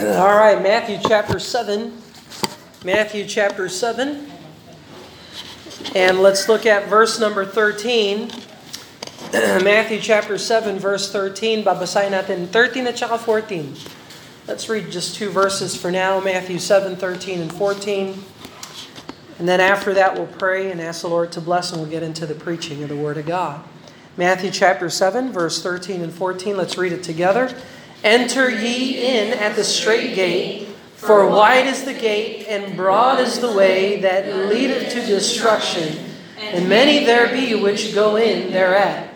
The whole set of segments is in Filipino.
All right, Matthew chapter 7. Matthew chapter 7. And let's look at verse number 13. Matthew chapter 7, verse 13. Babasahin natin 13 at saka 14. Let's read just two verses for now Matthew 7, 13 and 14. And then after that, we'll pray and ask the Lord to bless, and we'll get into the preaching of the Word of God. Matthew chapter 7, verse 13 and 14. Let's read it together. Enter ye in at the straight gate, for wide is the gate, and broad is the way that leadeth to destruction, and many there be which go in thereat.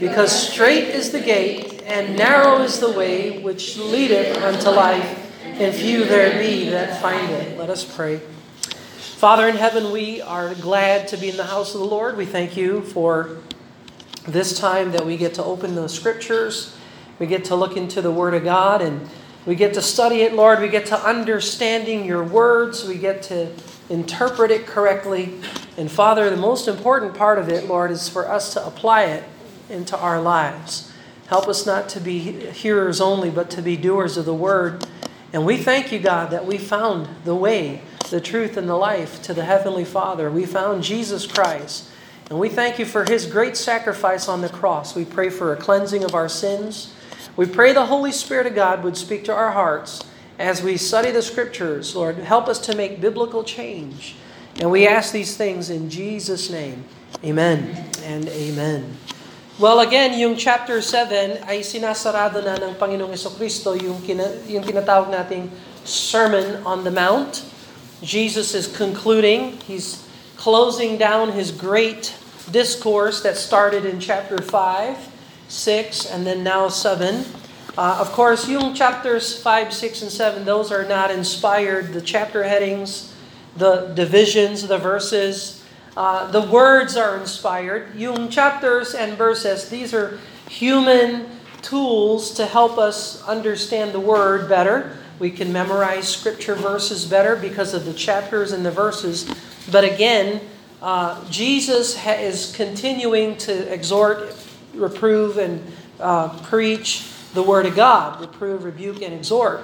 Because straight is the gate, and narrow is the way which leadeth unto life, and few there be that find it. Let us pray. Father in heaven, we are glad to be in the house of the Lord. We thank you for this time that we get to open the scriptures. We get to look into the Word of God and we get to study it, Lord. We get to understanding your words. We get to interpret it correctly. And Father, the most important part of it, Lord, is for us to apply it into our lives. Help us not to be hearers only, but to be doers of the Word. And we thank you, God, that we found the way, the truth, and the life to the Heavenly Father. We found Jesus Christ. And we thank you for his great sacrifice on the cross. We pray for a cleansing of our sins. We pray the Holy Spirit of God would speak to our hearts as we study the scriptures. Lord, help us to make biblical change. And we ask these things in Jesus' name. Amen and amen. Well, again, yung chapter 7 ay sinasarado na ng Panginoong Kristo yung, kina, yung tinatawag nating Sermon on the Mount. Jesus is concluding, he's closing down his great discourse that started in chapter 5, 6, and then now 7. Uh, of course, yung chapters 5, 6, and 7, those are not inspired. The chapter headings, the divisions, the verses, uh, the words are inspired. Yung chapters and verses, these are human tools to help us understand the word better. We can memorize scripture verses better because of the chapters and the verses. But again, uh, Jesus ha- is continuing to exhort, reprove, and uh, preach the Word of God, reprove, rebuke, and exhort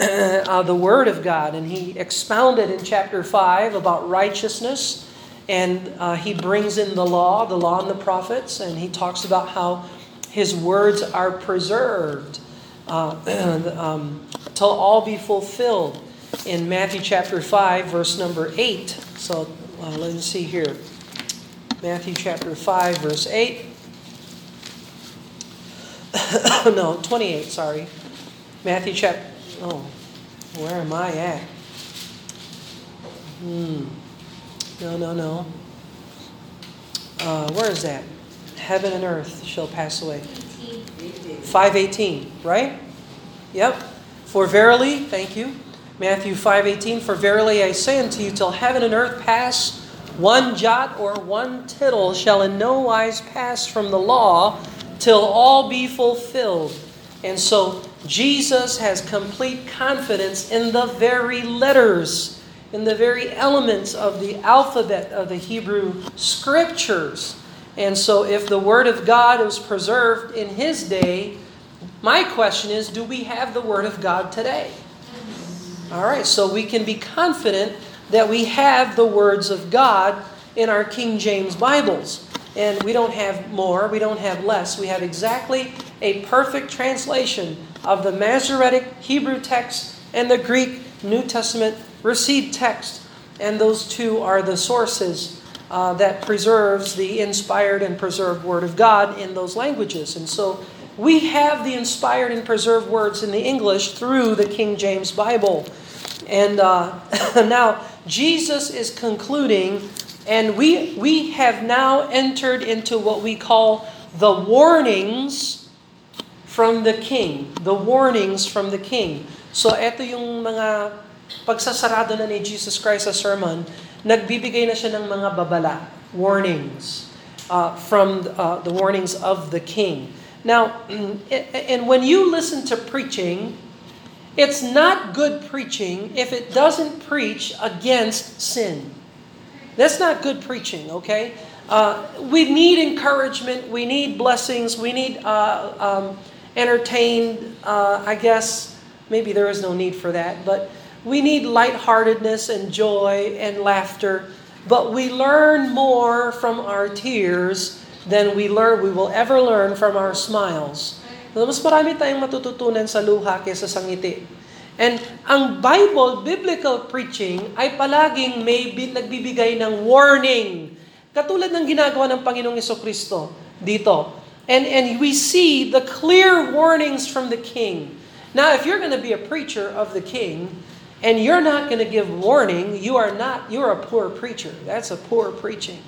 uh, the Word of God. And he expounded in chapter 5 about righteousness, and uh, he brings in the law, the law and the prophets, and he talks about how his words are preserved uh, um, till all be fulfilled in Matthew chapter 5, verse number 8. So uh, let me see here. Matthew chapter 5, verse 8. no, 28, sorry. Matthew chapter. Oh, where am I at? Hmm. No, no, no. Uh, where is that? Heaven and earth shall pass away. 518, right? Yep. For verily, thank you. Matthew 5:18 For verily I say unto you till heaven and earth pass one jot or one tittle shall in no wise pass from the law till all be fulfilled. And so Jesus has complete confidence in the very letters, in the very elements of the alphabet of the Hebrew scriptures. And so if the word of God was preserved in his day, my question is do we have the word of God today? All right, so we can be confident that we have the words of God in our King James Bibles. And we don't have more, we don't have less. We have exactly a perfect translation of the Masoretic Hebrew text and the Greek New Testament received text. And those two are the sources uh, that preserves the inspired and preserved Word of God in those languages. And so we have the inspired and preserved words in the English through the King James Bible. And uh, now Jesus is concluding, and we, we have now entered into what we call the warnings from the King. The warnings from the King. So ito yung mga pagsasarado na ni Jesus Christ sa sermon, nagbibigay na siya ng mga babala, warnings, uh, from uh, the warnings of the King. Now, and when you listen to preaching, it's not good preaching if it doesn't preach against sin. That's not good preaching, okay? Uh, we need encouragement, we need blessings, we need uh, um, entertained, uh, I guess, maybe there is no need for that, but we need lightheartedness and joy and laughter. But we learn more from our tears than we learn we will ever learn from our smiles. Mas marami tayong matututunan sa luha kaysa sa ngiti. And ang Bible, biblical preaching, ay palaging may nagbibigay ng warning. Katulad ng ginagawa ng Panginoong Kristo dito. And, and we see the clear warnings from the king. Now, if you're going to be a preacher of the king, and you're not going to give warning, you are not, you're a poor preacher. That's a poor preaching.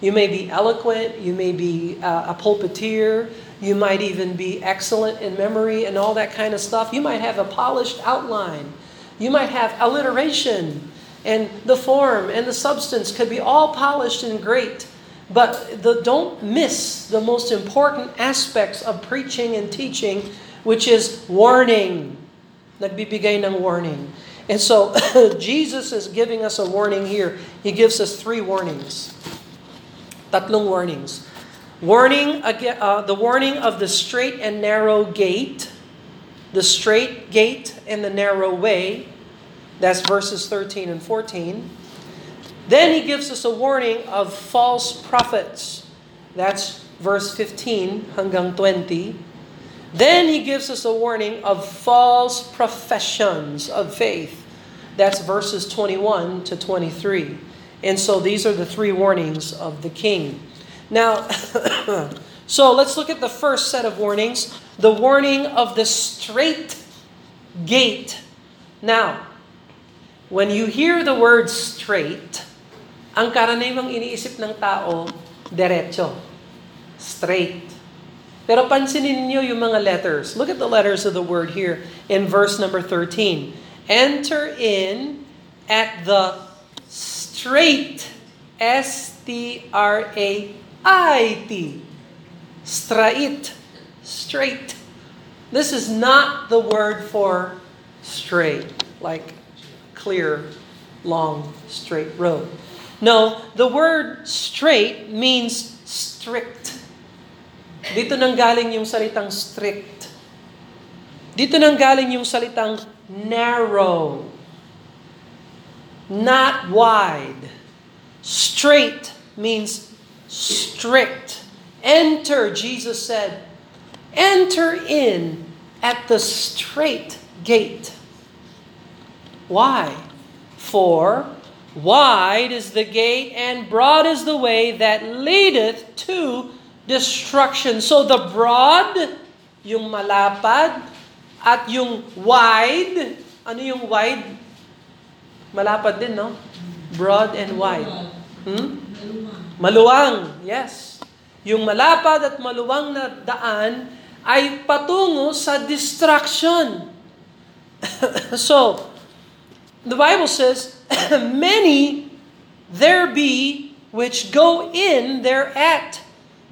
You may be eloquent, you may be uh, a pulpiteer, you might even be excellent in memory and all that kind of stuff. You might have a polished outline. You might have alliteration, and the form and the substance could be all polished and great. But the, don't miss the most important aspects of preaching and teaching, which is warning. Nagbibigay ng warning. And so Jesus is giving us a warning here. He gives us three warnings. Tatlong warnings. Warning again, uh, the warning of the straight and narrow gate, the straight gate and the narrow way. That's verses 13 and 14. Then he gives us a warning of false prophets. That's verse 15 hanggang 20. Then he gives us a warning of false professions of faith. That's verses 21 to 23. And so these are the three warnings of the king. Now, so let's look at the first set of warnings the warning of the straight gate. Now, when you hear the word straight, ang karaniwang iniisip ng tao, derecho. Straight. Pero pansinin niyo yung mga letters. Look at the letters of the word here in verse number 13. Enter in at the straight, S-T-R-A I-T. Straight. Straight. This is not the word for straight, like clear, long, straight road. No, the word straight means strict. Dito nang galing yung salitang strict. Dito nang galing yung salitang narrow. Not wide. Straight means strict. Enter, Jesus said, enter in at the straight gate. Why? For wide is the gate and broad is the way that leadeth to destruction. So the broad, yung malapad, at yung wide, ano yung wide? Malapad din, no? Broad and wide. Hmm? Maluwang, yes. Yung malapad at maluwang na daan ay patungo sa destruction. so, the Bible says, many there be which go in thereat.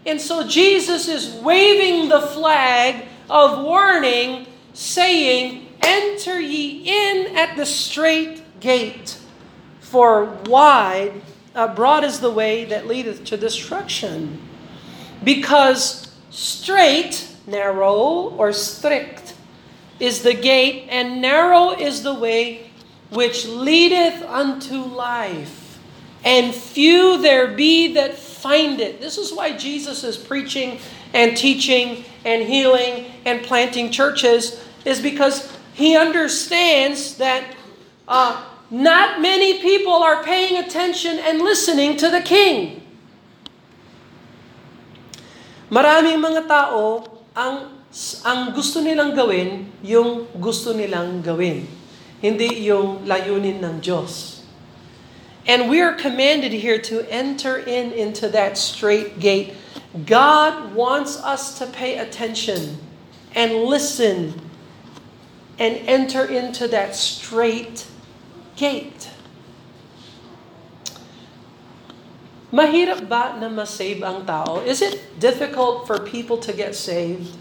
And so Jesus is waving the flag of warning, saying, Enter ye in at the straight gate, for wide uh, broad is the way that leadeth to destruction. Because straight, narrow, or strict is the gate, and narrow is the way which leadeth unto life. And few there be that find it. This is why Jesus is preaching and teaching and healing and planting churches, is because he understands that uh, not many people are paying attention and listening to the king. Maraming mga tao ang ang gusto nilang gawin, yung gusto nilang gawin. Hindi yung layunin ng Diyos. And we are commanded here to enter in into that straight gate. God wants us to pay attention and listen and enter into that straight gate. Mahirap ba na masave ang tao? Is it difficult for people to get saved?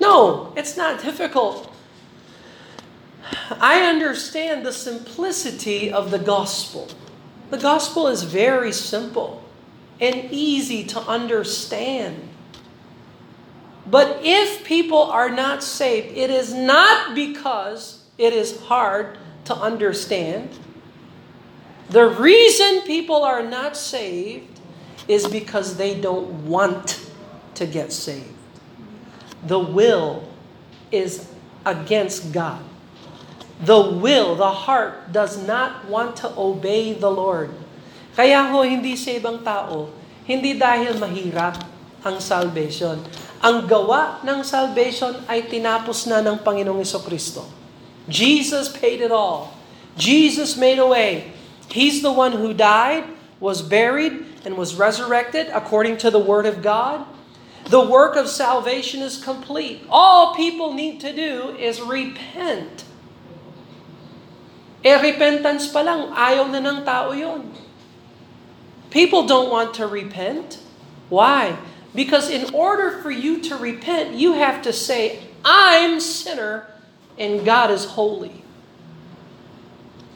No, it's not difficult. I understand the simplicity of the gospel. The gospel is very simple and easy to understand. But if people are not saved, it is not because it is hard to understand. The reason people are not saved is because they don't want to get saved. The will is against God. The will, the heart does not want to obey the Lord. Kaya ho hindi sa ibang tao, hindi dahil mahirap ang salvation. Ang gawa ng salvation ay tinapos na ng Panginoong Kristo. Jesus paid it all. Jesus made a way. He's the one who died, was buried, and was resurrected according to the Word of God. The work of salvation is complete. All people need to do is repent. Eh, repentance pa lang, ayaw na ng tao yon. People don't want to repent. Why? Because in order for you to repent, you have to say, I'm sinner and God is holy.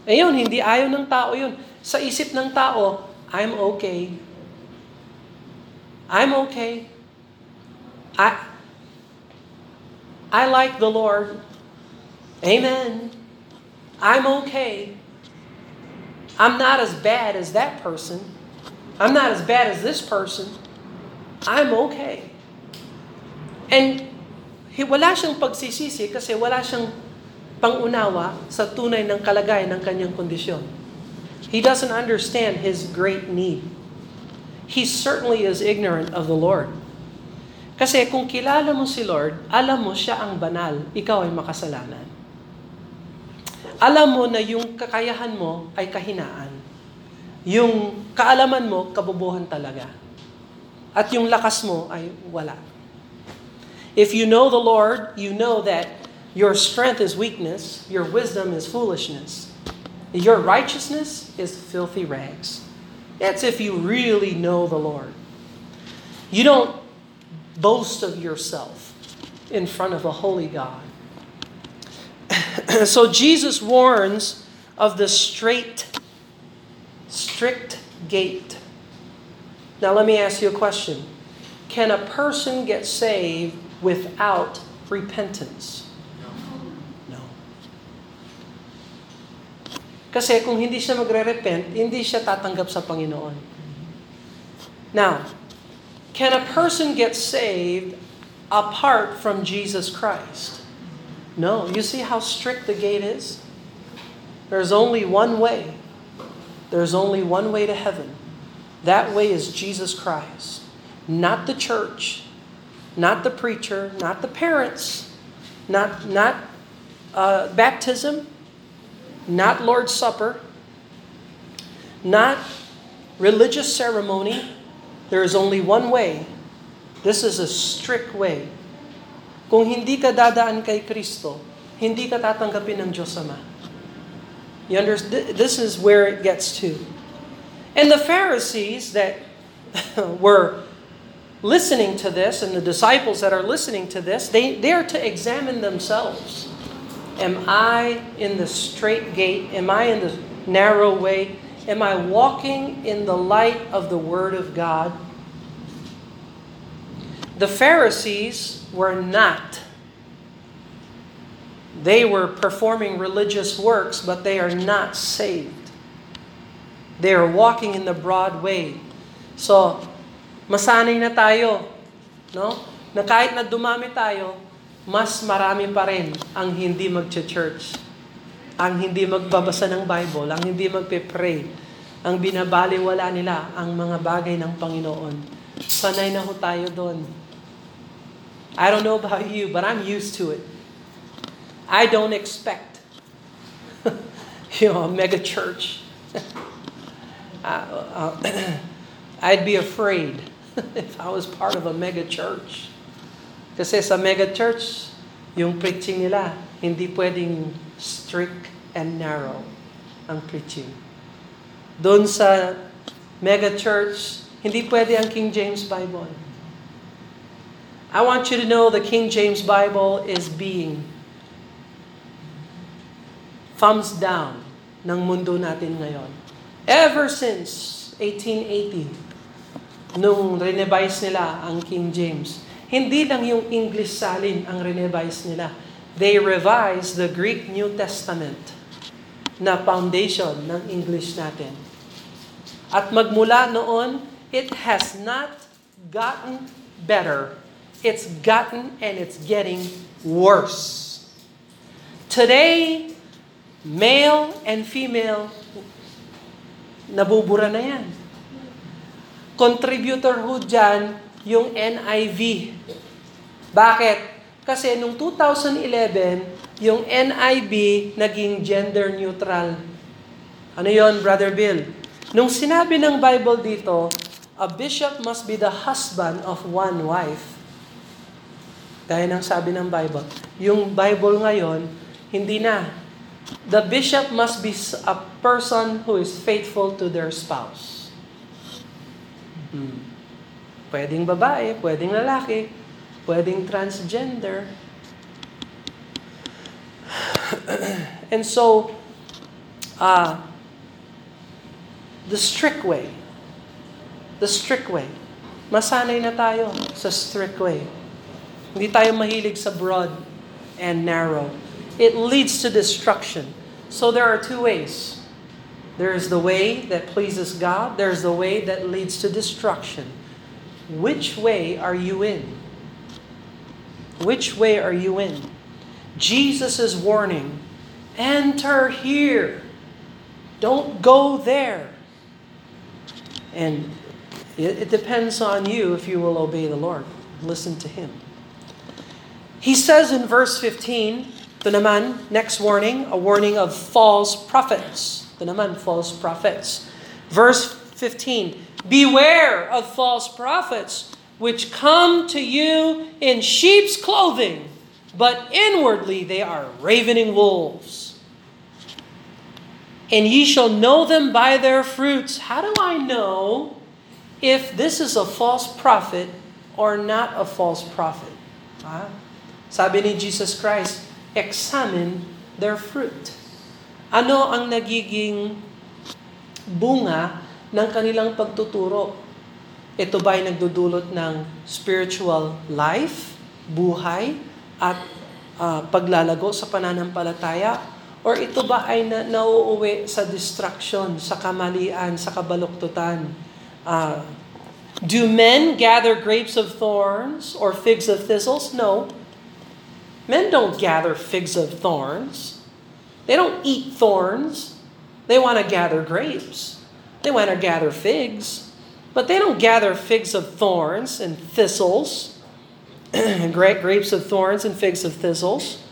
Ayun, hindi ayaw ng tao yun. Sa isip ng tao, I'm okay. I'm okay. I, I like the Lord. Amen. I'm okay. I'm not as bad as that person. I'm not as bad as this person. I'm okay. And wala siyang pagsisisi kasi wala siyang pangunawa sa tunay ng kalagayan ng kanyang kondisyon. He doesn't understand his great need. He certainly is ignorant of the Lord. Kasi kung kilala mo si Lord, alam mo siya ang banal, ikaw ay makasalanan. Alam mo na yung kakayahan mo ay kahinaan. Yung kaalaman mo, kabubuhan talaga. At yung lakas mo ay wala. If you know the Lord, you know that your strength is weakness, your wisdom is foolishness, your righteousness is filthy rags. That's if you really know the Lord. You don't boast of yourself in front of a holy God. so Jesus warns of the straight, strict gate. Now, let me ask you a question Can a person get saved without repentance? No. Kasi kung hindi siya magre-repent, hindi siya tatanggap sa Panginoon. Now, can a person get saved apart from Jesus Christ? No. You see how strict the gate is? There's only one way. There's only one way to heaven. That way is Jesus Christ. Not the church, not the preacher, not the parents, not, not uh, baptism, not Lord's Supper, not religious ceremony. There is only one way. This is a strict way. Kung hindi ka dadaan kay Kristo, hindi ka tatanggapin ng Diyos Ama. You understand? This is where it gets to. And the Pharisees that were listening to this, and the disciples that are listening to this, they, they are to examine themselves. Am I in the straight gate? Am I in the narrow way? Am I walking in the light of the Word of God? The Pharisees were not. They were performing religious works, but they are not saved. They are walking in the broad way. So, masanay na tayo, no? Na kahit na dumami tayo, mas marami pa rin ang hindi mag-church, ang hindi magbabasa ng Bible, ang hindi magpe-pray, ang binabaliwala nila ang mga bagay ng Panginoon. Sanay na ho tayo doon. I don't know about you, but I'm used to it. I don't expect, you know, a mega church. uh, uh, I'd be afraid if I was part of a mega church. Kasi sa mega church, yung preaching nila, hindi pwedeng strict and narrow ang preaching. Doon sa mega church, hindi pwede ang King James Bible. I want you to know the King James Bible is being thumbs down ng mundo natin ngayon. Ever since 1880, nung renevise nila ang King James, Hindi lang yung English salin ang renevise nila. They revised the Greek New Testament na foundation ng English natin. At magmula noon, it has not gotten better. It's gotten and it's getting worse. Today, male and female, nabubura na yan. Contributor ho dyan, yung NIV. Bakit? Kasi nung 2011, yung NIV naging gender neutral. Ano yon Brother Bill? Nung sinabi ng Bible dito, a bishop must be the husband of one wife. Gaya ng sabi ng Bible. Yung Bible ngayon, hindi na. The bishop must be a person who is faithful to their spouse. Hmm. Pwedeng babae, pwedeng lalaki, pwedeng transgender. and so, uh, the strict way, the strict way, masanay na tayo sa strict way. Hindi tayo mahilig sa broad and narrow. It leads to destruction. So there are two ways. There is the way that pleases God. There's the way that leads to destruction. Which way are you in? Which way are you in? Jesus is warning enter here, don't go there. And it, it depends on you if you will obey the Lord. Listen to Him. He says in verse 15, the naman, next warning, a warning of false prophets. The naman, false prophets. Verse 15, Beware of false prophets, which come to you in sheep's clothing, but inwardly they are ravening wolves. And ye shall know them by their fruits. How do I know if this is a false prophet or not a false prophet? Ah, sabi ni Jesus Christ, examine their fruit. Ano ang nagiging bunga ng kanilang pagtuturo. Ito ba ay nagdudulot ng spiritual life, buhay, at uh, paglalago sa pananampalataya? Or ito ba ay na, nauuwi sa distraction, sa kamalian, sa kabaluktutan? Uh, do men gather grapes of thorns or figs of thistles? No. Men don't gather figs of thorns. They don't eat thorns. They want to gather grapes. They want to gather figs, but they don't gather figs of thorns and thistles, grapes of thorns and figs of thistles.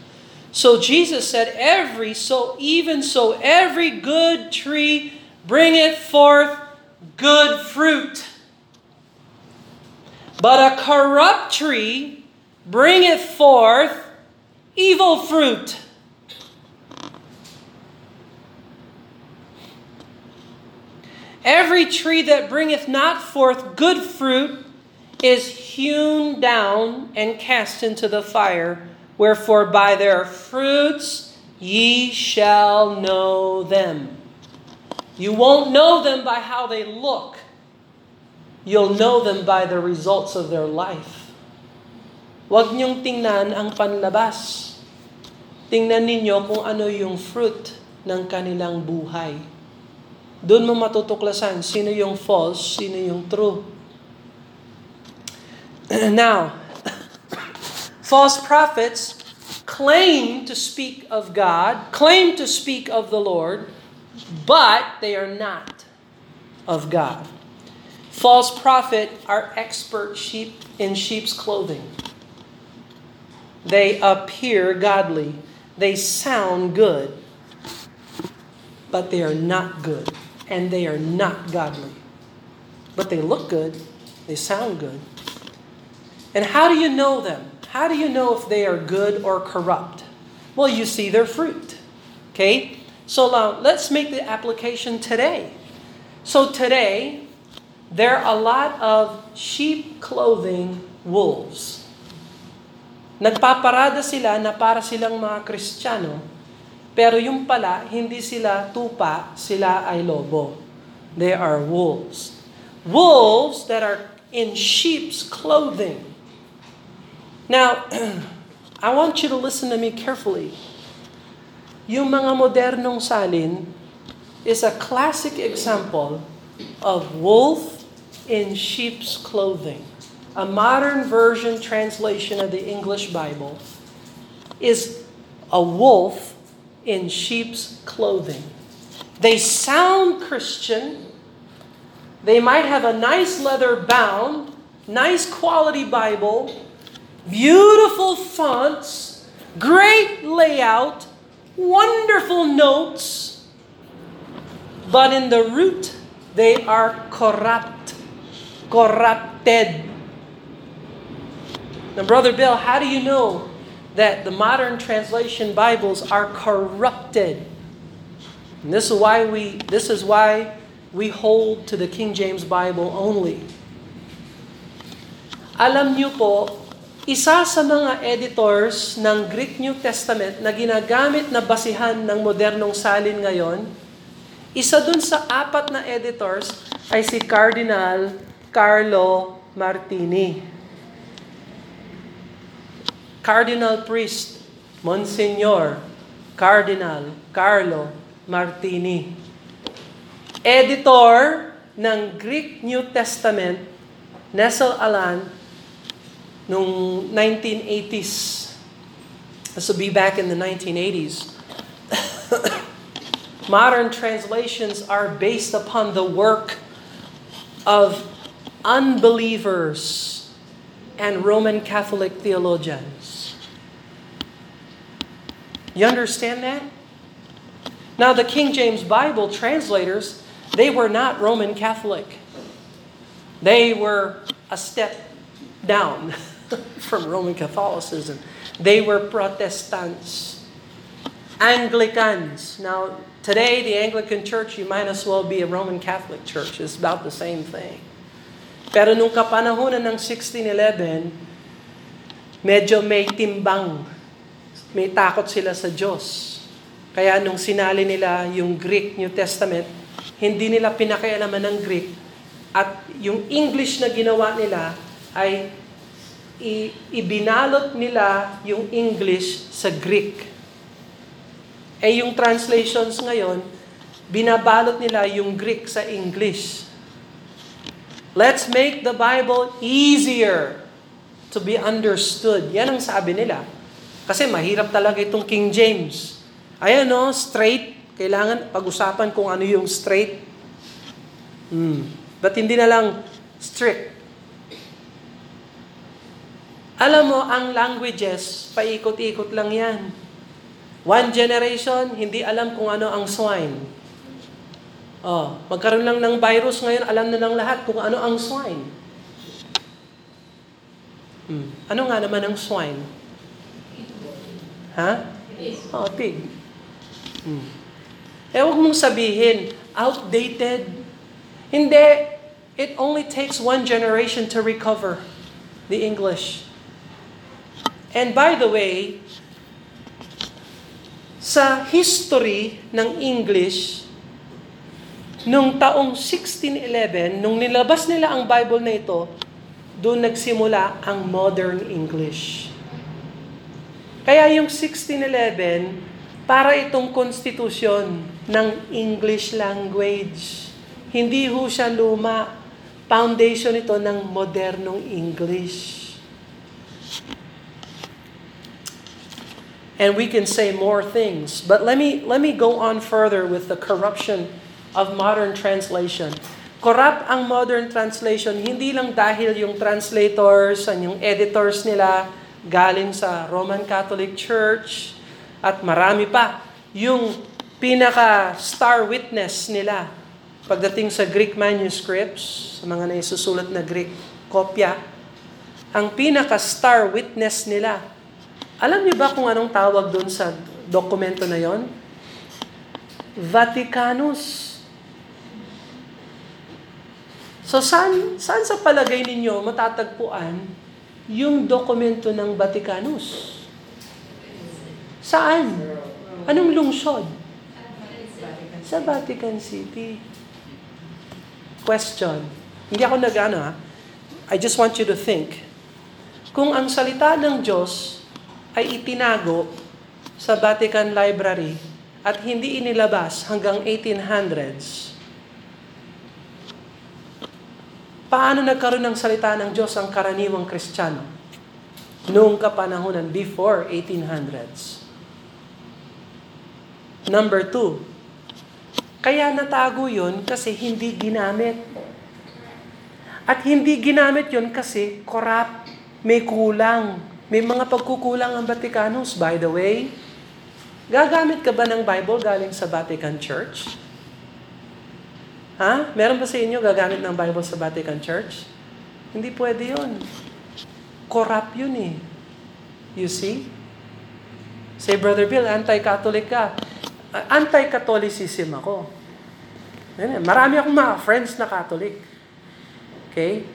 So Jesus said, Every, so even so, every good tree bringeth forth good fruit. But a corrupt tree bringeth forth evil fruit. Every tree that bringeth not forth good fruit is hewn down and cast into the fire. Wherefore by their fruits ye shall know them. You won't know them by how they look. You'll know them by the results of their life. Huwag niyong tingnan ang panlabas. Tingnan ninyo kung ano yung fruit ng kanilang buhay. Doon mo matutuklasan sino yung false, sino yung true. Now, false prophets claim to speak of God, claim to speak of the Lord, but they are not of God. False prophet are expert sheep in sheep's clothing. They appear godly. They sound good, but they are not good and they are not godly. But they look good, they sound good. And how do you know them? How do you know if they are good or corrupt? Well, you see their fruit. Okay? So now, let's make the application today. So today, there are a lot of sheep clothing wolves. Nagpaparada sila na para silang mga Kristiyano, pero yung pala, hindi sila tupa, sila ay lobo. They are wolves. Wolves that are in sheep's clothing. Now, I want you to listen to me carefully. Yung mga modernong salin is a classic example of wolf in sheep's clothing. A modern version translation of the English Bible is a wolf in sheep's clothing. They sound Christian. They might have a nice leather bound, nice quality Bible, beautiful fonts, great layout, wonderful notes, but in the root, they are corrupt, corrupted. Now, Brother Bill, how do you know that the modern translation Bibles are corrupted? And this is why we this is why we hold to the King James Bible only. Alam niyo po, isa sa mga editors ng Greek New Testament na ginagamit na basihan ng modernong salin ngayon, isa dun sa apat na editors ay si Cardinal Carlo Martini. Cardinal Priest, Monsignor, Cardinal Carlo Martini. Editor ng Greek New Testament, Nestle Aland, nung 1980s. This will be back in the 1980s. Modern translations are based upon the work of unbelievers and Roman Catholic theologians. You understand that? Now, the King James Bible translators, they were not Roman Catholic. They were a step down from Roman Catholicism. They were Protestants, Anglicans. Now, today, the Anglican Church, you might as well be a Roman Catholic church. It's about the same thing. Pero nung kapanahonan ng 1611, medyo may timbang. May takot sila sa Diyos. Kaya nung sinali nila yung Greek New Testament, hindi nila pinakialaman ng Greek at yung English na ginawa nila ay i- ibinalot nila yung English sa Greek. Eh yung translations ngayon, binabalot nila yung Greek sa English. Let's make the Bible easier to be understood. Yan ang sabi nila. Kasi mahirap talaga itong King James. Ayan no, straight. Kailangan pag-usapan kung ano yung straight. Hmm. Ba't hindi na lang strict? Alam mo, ang languages, paikot-ikot lang yan. One generation, hindi alam kung ano ang swine. Oh, magkaroon lang ng virus ngayon, alam na ng lahat kung ano ang swine. Hmm. Ano nga naman ang swine? Ha? Oh, pig. Hmm. Eh, huwag mong sabihin, outdated. Hindi. It only takes one generation to recover the English. And by the way, sa history ng English, nung taong 1611, nung nilabas nila ang Bible na ito, doon nagsimula ang modern English. Kaya yung 1611, para itong konstitusyon ng English language. Hindi ho siya luma. Foundation ito ng modernong English. And we can say more things. But let me, let me go on further with the corruption of modern translation. Corrupt ang modern translation, hindi lang dahil yung translators and yung editors nila galing sa Roman Catholic Church at marami pa. Yung pinaka-star witness nila pagdating sa Greek manuscripts, sa mga naisusulat na Greek kopya, ang pinaka-star witness nila alam niyo ba kung anong tawag doon sa dokumento na yon? Vaticanus. So saan, saan sa palagay ninyo matatagpuan yung dokumento ng Vaticanus? Saan? Anong lungsod? Sa Vatican City. Question. Hindi ako nag-ano ha. I just want you to think. Kung ang salita ng Diyos ay itinago sa Vatican Library at hindi inilabas hanggang 1800s, paano nagkaroon ng salita ng Diyos ang karaniwang Kristiyano? Noong kapanahonan, before 1800s. Number two, kaya natago yun kasi hindi ginamit. At hindi ginamit yun kasi corrupt, may kulang. May mga pagkukulang ang Vaticanos, by the way. Gagamit ka ba ng Bible galing sa Vatican Church? Ha? Meron ba sa inyo gagamit ng Bible sa Vatican Church? Hindi pwede yun. Corrupt yun eh. You see? Say, Brother Bill, anti-Catholic ka. Anti-Catholicism ako. Marami akong mga friends na Catholic. Okay?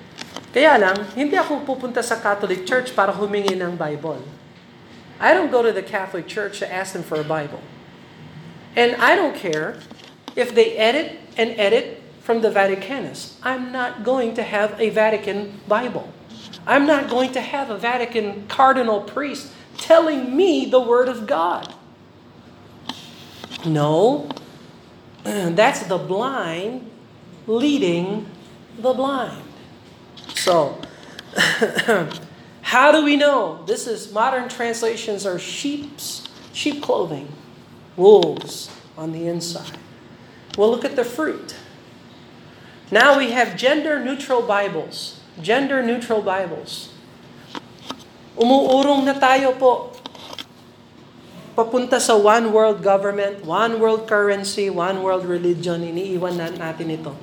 Kaya lang, hindi ako pupunta sa Catholic Church para humingi ng Bible. I don't go to the Catholic Church to ask them for a Bible. And I don't care if they edit and edit from the Vaticanus. I'm not going to have a Vatican Bible. I'm not going to have a Vatican cardinal priest telling me the Word of God. No, that's the blind leading the blind. So, how do we know? This is modern translations are sheep's sheep clothing, wolves on the inside. Well, look at the fruit. Now we have gender neutral Bibles. Gender neutral Bibles. Umuurong na tayo po papunta sa one world government, one world currency, one world religion, iniiwan na natin ito.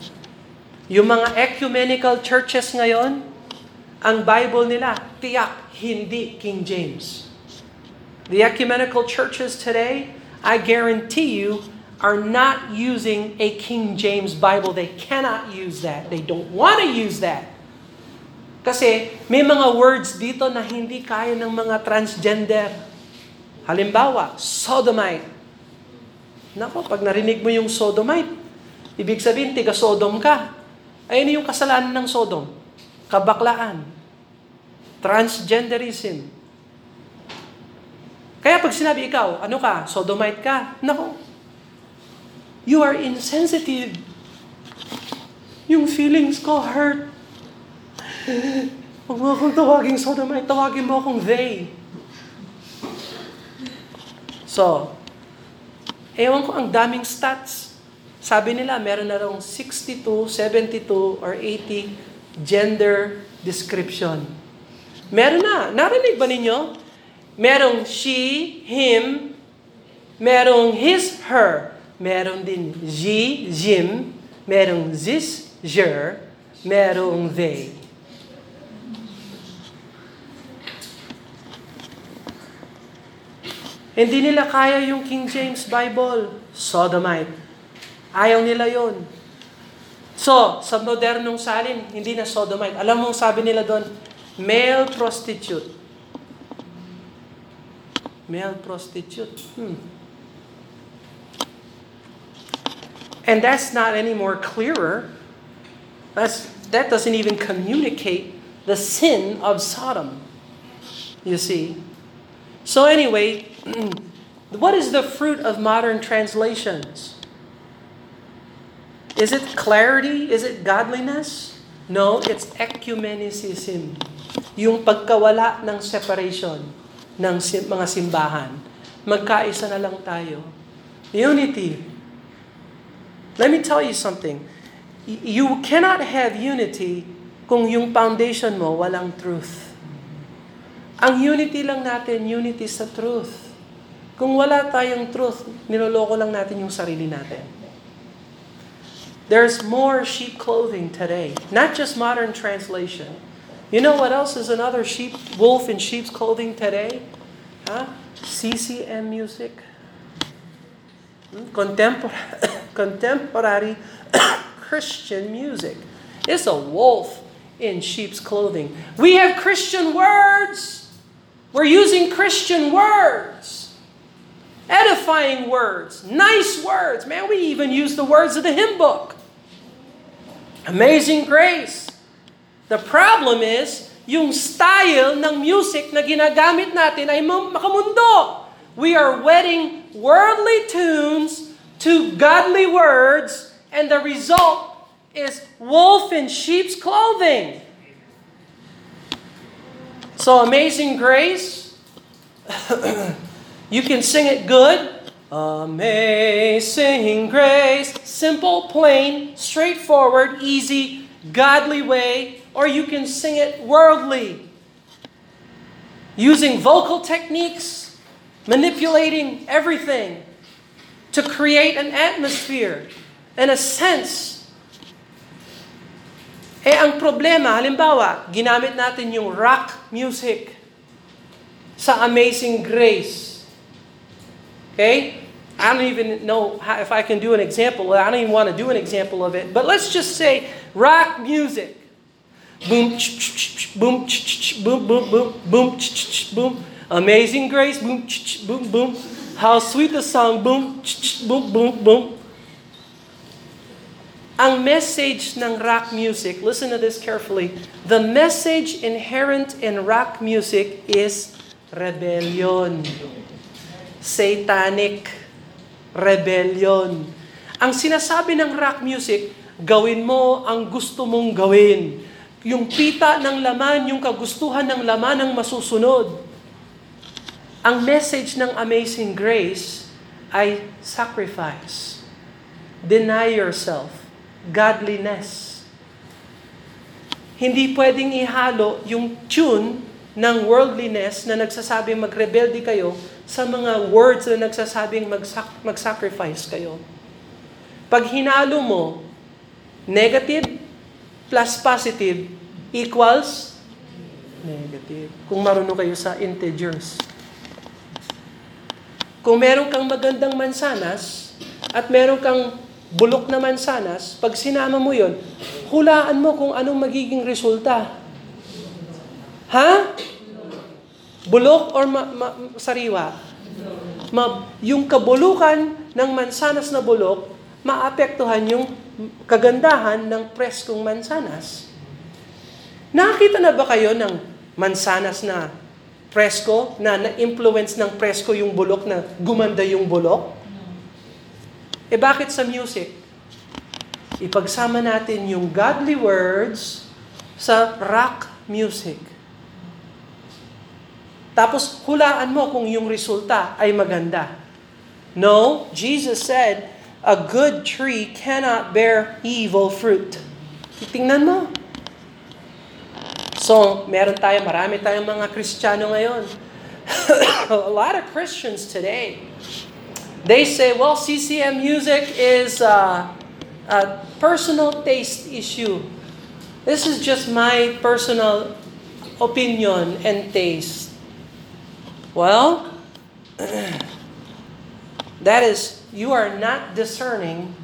Yung mga ecumenical churches ngayon, ang Bible nila, tiyak, hindi King James. The ecumenical churches today, I guarantee you, are not using a King James Bible. They cannot use that. They don't want to use that. Kasi may mga words dito na hindi kaya ng mga transgender. Halimbawa, sodomite. Nako, pag narinig mo yung sodomite, ibig sabihin, tiga Sodom ka. Ayun yung kasalanan ng Sodom. Kabaklaan. Transgenderism. Kaya pag sinabi ikaw, ano ka, sodomite ka, nako, you are insensitive. Yung feelings ko hurt. Huwag mo akong tawaging sodomite, tawagin mo akong they. So, ewan ko ang daming stats. Sabi nila, meron na raw 62, 72, or 80 gender description. Meron na. Narinig ba ninyo? Merong she, him, merong his, her, meron din she, jim, merong zis, jer, merong they. Hindi nila kaya yung King James Bible. Sodomite. Ayaw nila yon. So, sa modernong salin, hindi na sodomite. Alam mong sabi nila doon, male prostitute. Male prostitute. Hmm. And that's not any more clearer. That's, that doesn't even communicate the sin of Sodom. You see? So anyway, what is the fruit of modern translations? Is it clarity? Is it godliness? No, it's ecumenicism. Yung pagkawala ng separation ng mga simbahan. Magkaisa na lang tayo. Unity. Let me tell you something. You cannot have unity kung yung foundation mo walang truth. Ang unity lang natin, unity sa truth. Kung wala tayong truth, niloloko lang natin yung sarili natin. There's more sheep clothing today, not just modern translation. You know what else is another sheep, wolf in sheep's clothing today? Huh? CCM music. Hmm? Contemporary, contemporary Christian music. It's a wolf in sheep's clothing. We have Christian words. We're using Christian words, edifying words, nice words. Man, we even use the words of the hymn book. Amazing grace. The problem is, yung style ng music na ginagamit natin ay makamundo. We are wedding worldly tunes to godly words and the result is wolf in sheep's clothing. So, Amazing Grace, you can sing it good. Amazing Grace, simple, plain, straightforward, easy, godly way, or you can sing it worldly, using vocal techniques, manipulating everything to create an atmosphere and a sense. Eh, ang problema, halimbawa, ginamit natin yung rock music sa Amazing Grace. Okay? I don't even know how, if I can do an example. I don't even want to do an example of it. But let's just say rock music. Boom, boom, boom, boom, boom, boom, boom. Amazing Grace, boom, boom, boom. How sweet the song, boom, boom, boom, boom. Ang message ng rock music, listen to this carefully. The message inherent in rock music is rebellion. Satanic rebellion. Ang sinasabi ng rock music, gawin mo ang gusto mong gawin. Yung pita ng laman, yung kagustuhan ng laman ang masusunod. Ang message ng Amazing Grace ay sacrifice. Deny yourself godliness. Hindi pwedeng ihalo yung tune ng worldliness na nagsasabing magrebelde kayo sa mga words na nagsasabing magsac- mag-sacrifice kayo. Pag hinalo mo, negative plus positive equals negative. Kung marunong kayo sa integers. Kung meron kang magandang mansanas at meron kang bulok na mansanas, pag sinama mo yon, hulaan mo kung anong magiging resulta. Ha? Bulok or ma- ma- sariwa? Ma- yung kabulukan ng mansanas na bulok, maapektuhan yung kagandahan ng preskong mansanas. Nakakita na ba kayo ng mansanas na presko, na na-influence ng presko yung bulok na gumanda yung bulok? Eh bakit sa music? Ipagsama natin yung godly words sa rock music. Tapos hulaan mo kung yung resulta ay maganda. No, Jesus said, a good tree cannot bear evil fruit. Tingnan mo. So, meron tayo, marami tayong mga Kristiyano ngayon. a lot of Christians today They say, well, CCM music is a, a personal taste issue. This is just my personal opinion and taste. Well, that is, you are not discerning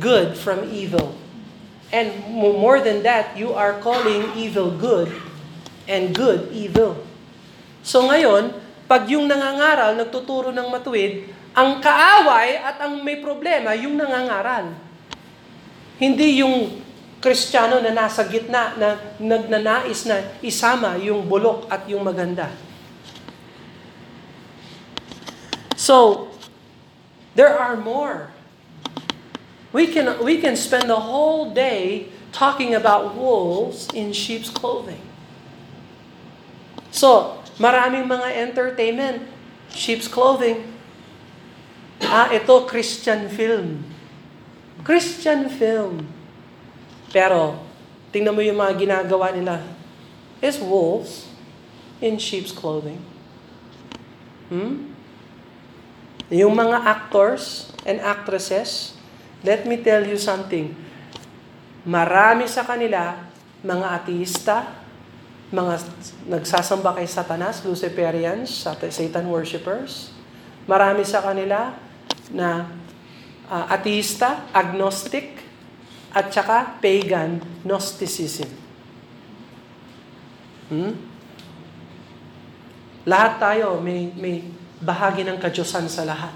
good from evil. And more than that, you are calling evil good and good evil. So ngayon, pag yung nangangaral, nagtuturo ng matuwid, ang kaaway at ang may problema, yung nangangaral. Hindi yung kristyano na nasa gitna na nagnanais na isama yung bulok at yung maganda. So, there are more. We can, we can spend the whole day talking about wolves in sheep's clothing. So, maraming mga entertainment, sheep's clothing. Ah, ito Christian film. Christian film. Pero, tingnan mo yung mga ginagawa nila. It's wolves in sheep's clothing. Hmm? Yung mga actors and actresses, let me tell you something. Marami sa kanila, mga ateista, mga nagsasamba kay Satanas, Luciferians, Satan worshippers. Marami sa kanila na uh, ateista, agnostic, at saka pagan, Gnosticism. Hmm? Lahat tayo may, may bahagi ng kadyosan sa lahat.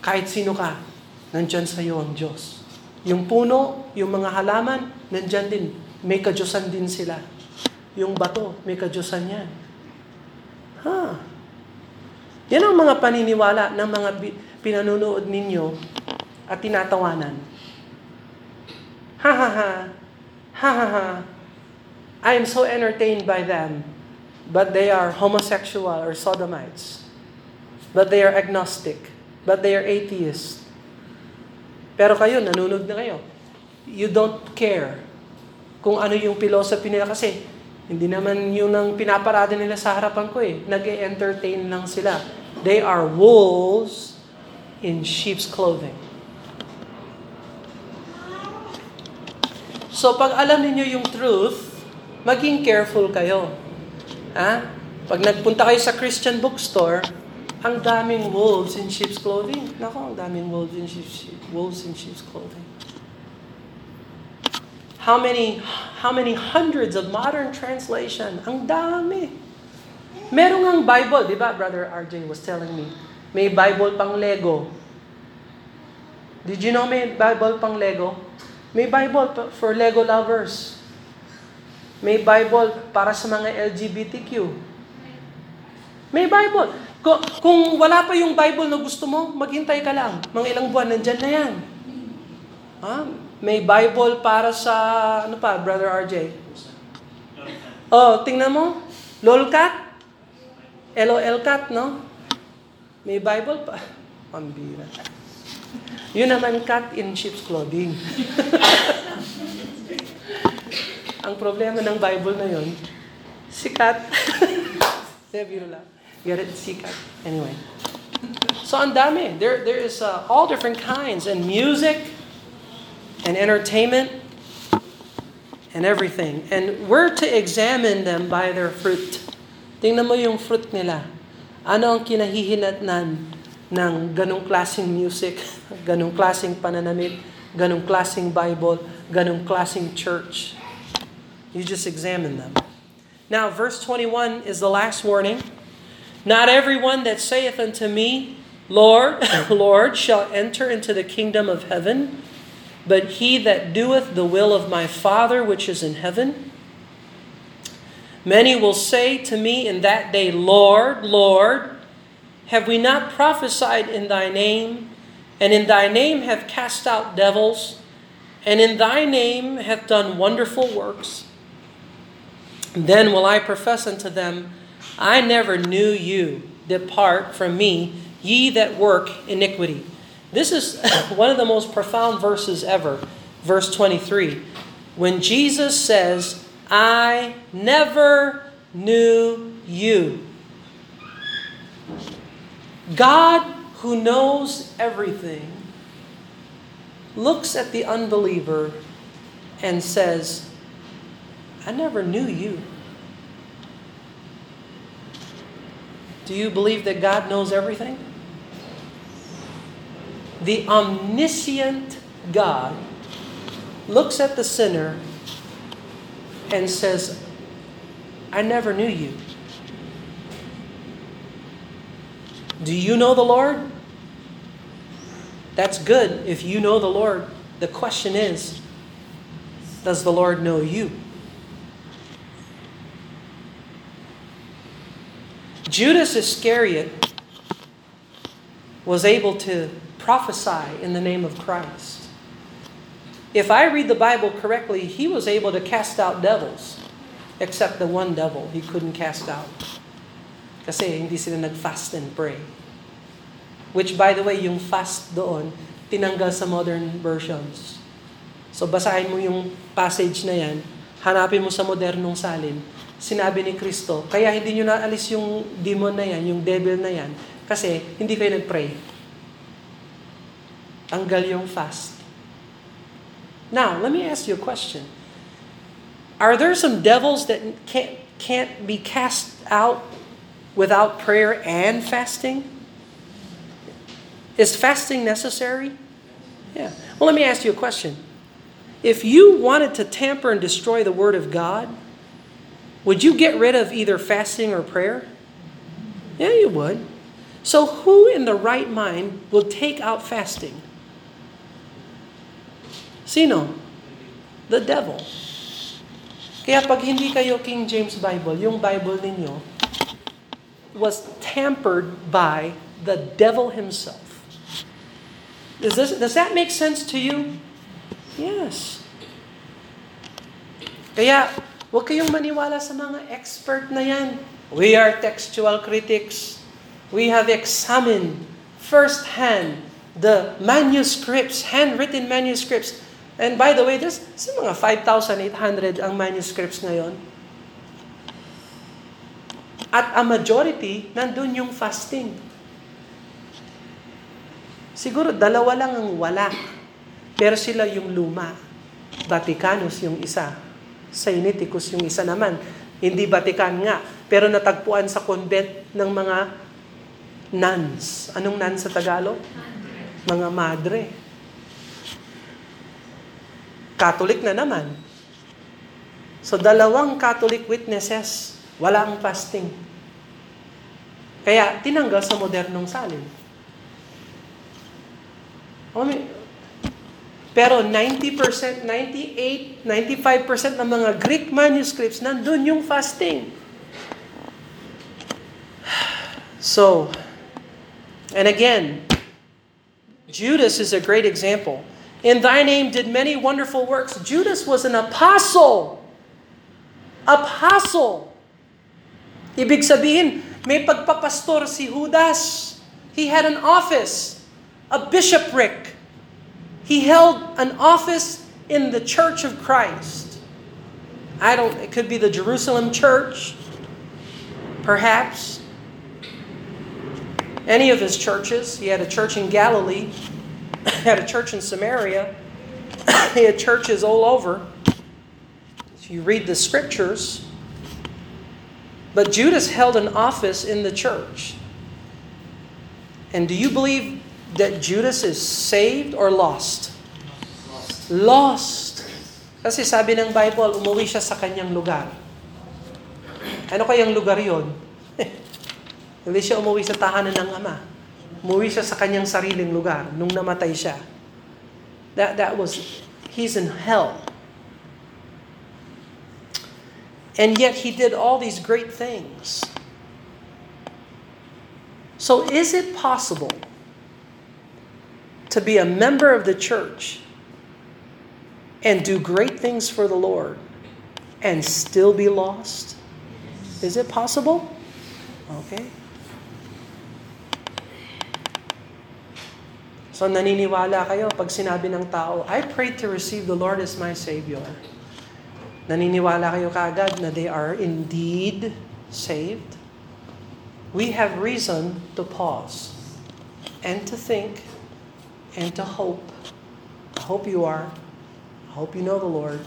Kahit sino ka, nandyan sa iyo ang Diyos. Yung puno, yung mga halaman, nandyan din. May kadyosan din sila. yung bato, may kadyusan yan. Ha? Yan ang mga paniniwala ng mga pinanunood ninyo at tinatawanan. Ha ha ha. Ha ha ha. I am so entertained by them, but they are homosexual or sodomites. But they are agnostic. But they are atheists. Pero kayo, nanunod na kayo. You don't care kung ano yung philosophy nila kasi hindi naman yun ang pinaparada nila sa harapan ko eh. Nag-entertain lang sila. They are wolves in sheep's clothing. So pag alam niyo yung truth, maging careful kayo. Ha? Pag nagpunta kayo sa Christian bookstore, ang daming wolves in sheep's clothing. Nako, ang daming wolves in sheep's, wolves in sheep's clothing. How many how many hundreds of modern translation? Ang dami. Meron ngang Bible, di ba? Brother RJ was telling me. May Bible pang Lego. Did you know may Bible pang Lego? May Bible for Lego lovers. May Bible para sa mga LGBTQ. May Bible. Kung, kung wala pa yung Bible na gusto mo, maghintay ka lang. Mga ilang buwan, nandyan na yan. Ha? May Bible para sa, ano pa, Brother RJ? Oh, tingnan mo. LOLCAT? LOL cat, no? May Bible pa. Pambira. Yun naman cat in sheep's clothing. Ang problema ng Bible na yun, si cat. Biro lang. Get it? Si cat. Anyway. So, ang dami. There, there is uh, all different kinds. And music, and entertainment and everything. And we're to examine them by their fruit. Tingnan mo yung fruit nila. Ano ang kinahihinatnan ng ganong klaseng music, ganong klaseng pananamit, ganong klaseng Bible, ganong klaseng church. You just examine them. Now, verse 21 is the last warning. Not everyone that saith unto me, Lord, Lord, shall enter into the kingdom of heaven, but he that doeth the will of my Father which is in heaven. Many will say to me in that day, Lord, Lord, have we not prophesied in thy name, and in thy name have cast out devils, and in thy name have done wonderful works? Then will I profess unto them, I never knew you. Depart from me, ye that work iniquity. This is one of the most profound verses ever, verse 23. When Jesus says, I never knew you. God, who knows everything, looks at the unbeliever and says, I never knew you. Do you believe that God knows everything? the omniscient God looks at the sinner and says, I never knew you. Do you know the Lord? That's good if you know the Lord. The question is, does the Lord know you? Judas Iscariot was able to prophesy in the name of Christ. If I read the Bible correctly, he was able to cast out devils, except the one devil he couldn't cast out. Kasi hindi sila nag-fast and pray. Which, by the way, yung fast doon, tinanggal sa modern versions. So basahin mo yung passage na yan, hanapin mo sa modernong salin, sinabi ni Kristo, kaya hindi nyo naalis yung demon na yan, yung devil na yan, kasi hindi kayo nag-pray. Tanggal yung fast. Now, let me ask you a question. Are there some devils that can't, can't be cast out without prayer and fasting? Is fasting necessary? Yeah. Well, let me ask you a question. If you wanted to tamper and destroy the Word of God, would you get rid of either fasting or prayer? Yeah, you would. So, who in the right mind will take out fasting? Sino? The devil. Kaya pag hindi kayo King James Bible, yung Bible ninyo was tampered by the devil himself. Does, this, does that make sense to you? Yes. Kaya, huwag kayong maniwala sa mga expert na yan. We are textual critics. We have examined firsthand the manuscripts, handwritten manuscripts. And by the way, there's sa mga 5,800 ang manuscripts ngayon. At a majority, nandun yung fasting. Siguro dalawa lang ang wala. Pero sila yung luma. Vaticanus yung isa. Sinaiticus yung isa naman. Hindi Vatican nga. Pero natagpuan sa convent ng mga nuns. Anong nuns sa Tagalog? Mga madre. Catholic na naman. So dalawang Catholic witnesses, wala ang fasting. Kaya tinanggal sa modernong salin. Pero 90%, 98, 95% ng mga Greek manuscripts, nandun yung fasting. So, and again, Judas is a great example. In thy name did many wonderful works. Judas was an apostle. Apostle. Ibig sabihin, may pagpapastor si Judas. He had an office, a bishopric. He held an office in the church of Christ. I don't, it could be the Jerusalem church, perhaps. Any of his churches. He had a church in Galilee, he had a church in Samaria, he had churches all over. If you read the scriptures, but Judas held an office in the church. And do you believe that Judas is saved or lost? Lost. Kasi sabi ng Bible, umuwi siya sa kanyang lugar. Ano kayang lugar yon? Hindi siya umuwi sa tahanan ng Ama. Umuwi siya sa kanyang sariling lugar nung namatay siya. That, that was, he's in hell. And yet he did all these great things. So is it possible to be a member of the church and do great things for the Lord and still be lost? Is it possible? Okay. So naniniwala kayo pag sinabi ng tao, I prayed to receive the Lord as my Savior. Naniniwala kayo kaagad na they are indeed saved? We have reason to pause and to think and to hope. I hope you are. I hope you know the Lord.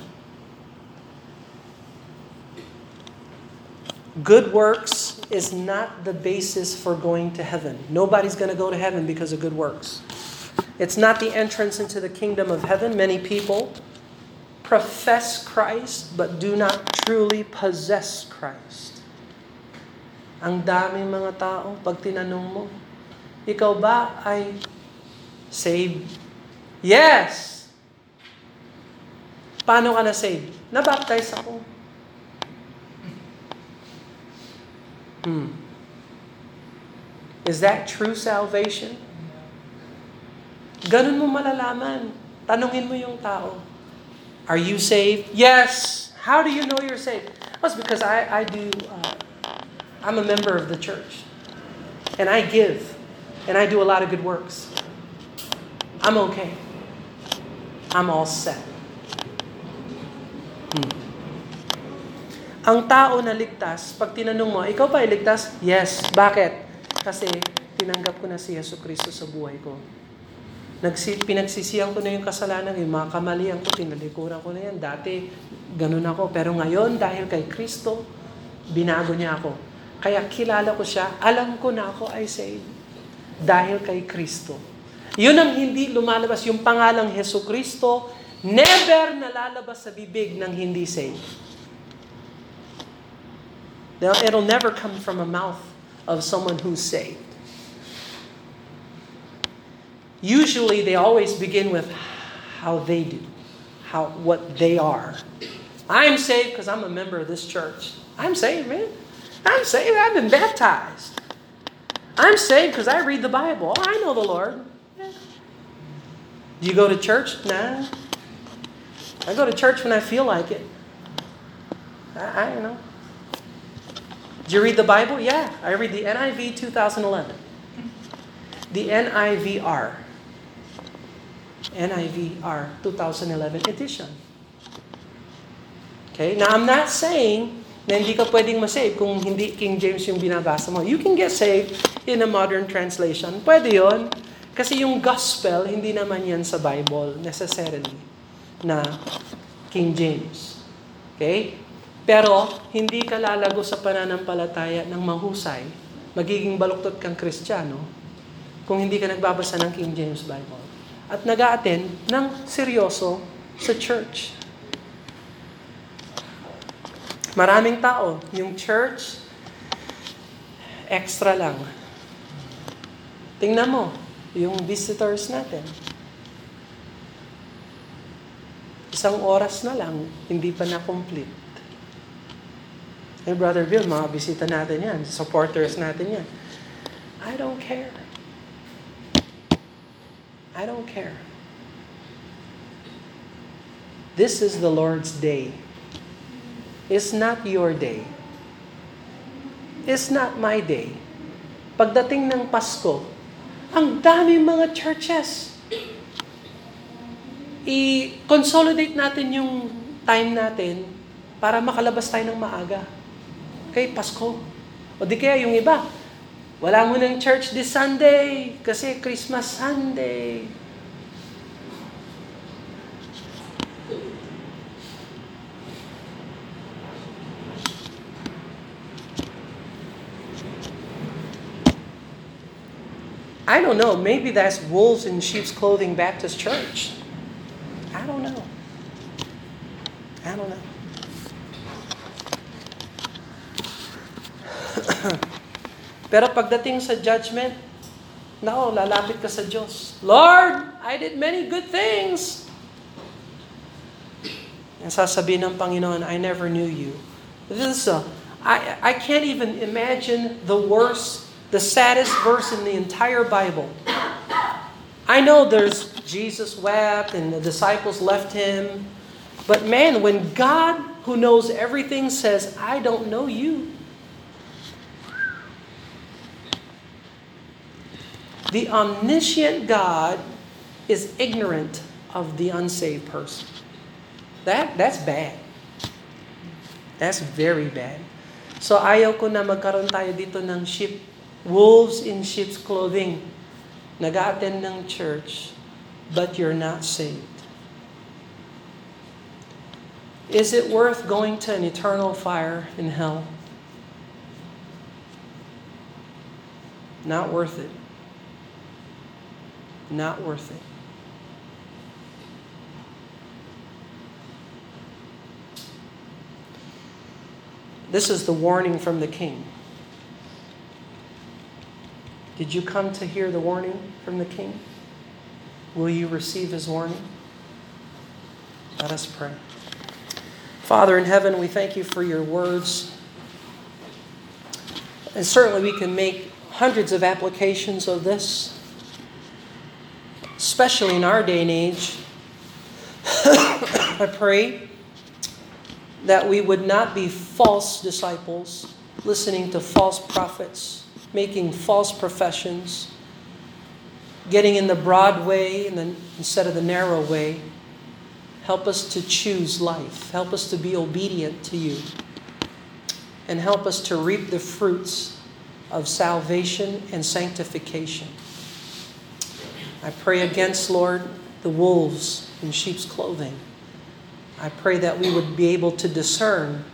Good works is not the basis for going to heaven. Nobody's going to go to heaven because of good works. It's not the entrance into the kingdom of heaven. Many people profess Christ but do not truly possess Christ. Ang daming mga tao, pag tinanong mo, ikaw ba ay saved? Yes! Paano ka na saved? Nabaptize ako. Hmm. Is that true salvation? Ganun mo malalaman. Tanungin mo yung tao. Are you saved? Yes. How do you know you're saved? It's because I, I do, uh, I'm a member of the church. And I give. And I do a lot of good works. I'm okay. I'm all set. Hmm. Ang tao na ligtas, pag tinanong mo, ikaw ba ay ligtas? Yes. Bakit? Kasi tinanggap ko na si Yesu Kristo sa buhay ko. Nagsi, pinagsisiyan ko na yung kasalanan, yung mga kamalian ko, tinalikuran ko na yan. Dati, ganun ako. Pero ngayon, dahil kay Kristo, binago niya ako. Kaya kilala ko siya, alam ko na ako ay saved. Dahil kay Kristo. Yun ang hindi lumalabas, yung pangalang Heso Kristo, never nalalabas sa bibig ng hindi saved. It'll never come from a mouth of someone who's saved. Usually they always begin with how they do, how what they are. I'm saved because I'm a member of this church. I'm saved, man. I'm saved. I've been baptized. I'm saved because I read the Bible. Oh, I know the Lord. You go to church? Nah. I go to church when I feel like it. I, I don't know. Do you read the Bible? Yeah. I read the NIV 2011. The NIVR. NIVR 2011 edition. Okay? Now, I'm not saying na hindi ka pwedeng masave kung hindi King James yung binabasa mo. You can get saved in a modern translation. Pwede yon Kasi yung gospel, hindi naman yan sa Bible necessarily na King James. Okay? Pero, hindi ka lalago sa pananampalataya ng mahusay, magiging baluktot kang kristyano, kung hindi ka nagbabasa ng King James Bible. At nag attend ng seryoso sa church. Maraming tao, yung church, extra lang. Tingnan mo, yung visitors natin. Isang oras na lang, hindi pa na-complete. Hey, Brother Bill, mga bisita natin yan, supporters natin yan. I don't care. I don't care. This is the Lord's day. It's not your day. It's not my day. Pagdating ng Pasko, ang dami mga churches. I-consolidate natin yung time natin para makalabas tayo ng maaga. Okay, Pasko. O di kaya yung iba, wala mo ng church this Sunday kasi Christmas Sunday. Don't know. Maybe that's wolves in sheep's clothing Baptist church. I don't know. I don't know. Pero pagdating sa judgment, nako, lalapit ka sa Diyos. Lord, I did many good things. And sasabihin ng Panginoon, I never knew you. This is a, I, I can't even imagine the worst the saddest verse in the entire Bible. I know there's Jesus wept and the disciples left him. But man, when God, who knows everything, says, I don't know you. The omniscient God is ignorant of the unsaved person. That, that's bad. That's very bad. So ayaw ko na magkaroon tayo dito ng sheep wolves in sheep's clothing, nag-attend ng church, but you're not saved. Is it worth going to an eternal fire in hell? Not worth it. Not worth it. This is the warning from the king. Did you come to hear the warning from the king? Will you receive his warning? Let us pray. Father in heaven, we thank you for your words. And certainly we can make hundreds of applications of this, especially in our day and age. I pray that we would not be false disciples, listening to false prophets making false professions, getting in the broad way instead of the narrow way. Help us to choose life. Help us to be obedient to you. And help us to reap the fruits of salvation and sanctification. I pray against, Lord, the wolves in sheep's clothing. I pray that we would be able to discern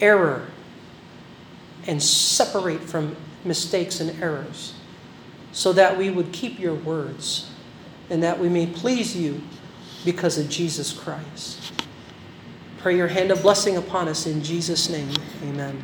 error and separate from mistakes and errors so that we would keep your words and that we may please you because of Jesus Christ. Pray your hand of blessing upon us in Jesus' name. Amen.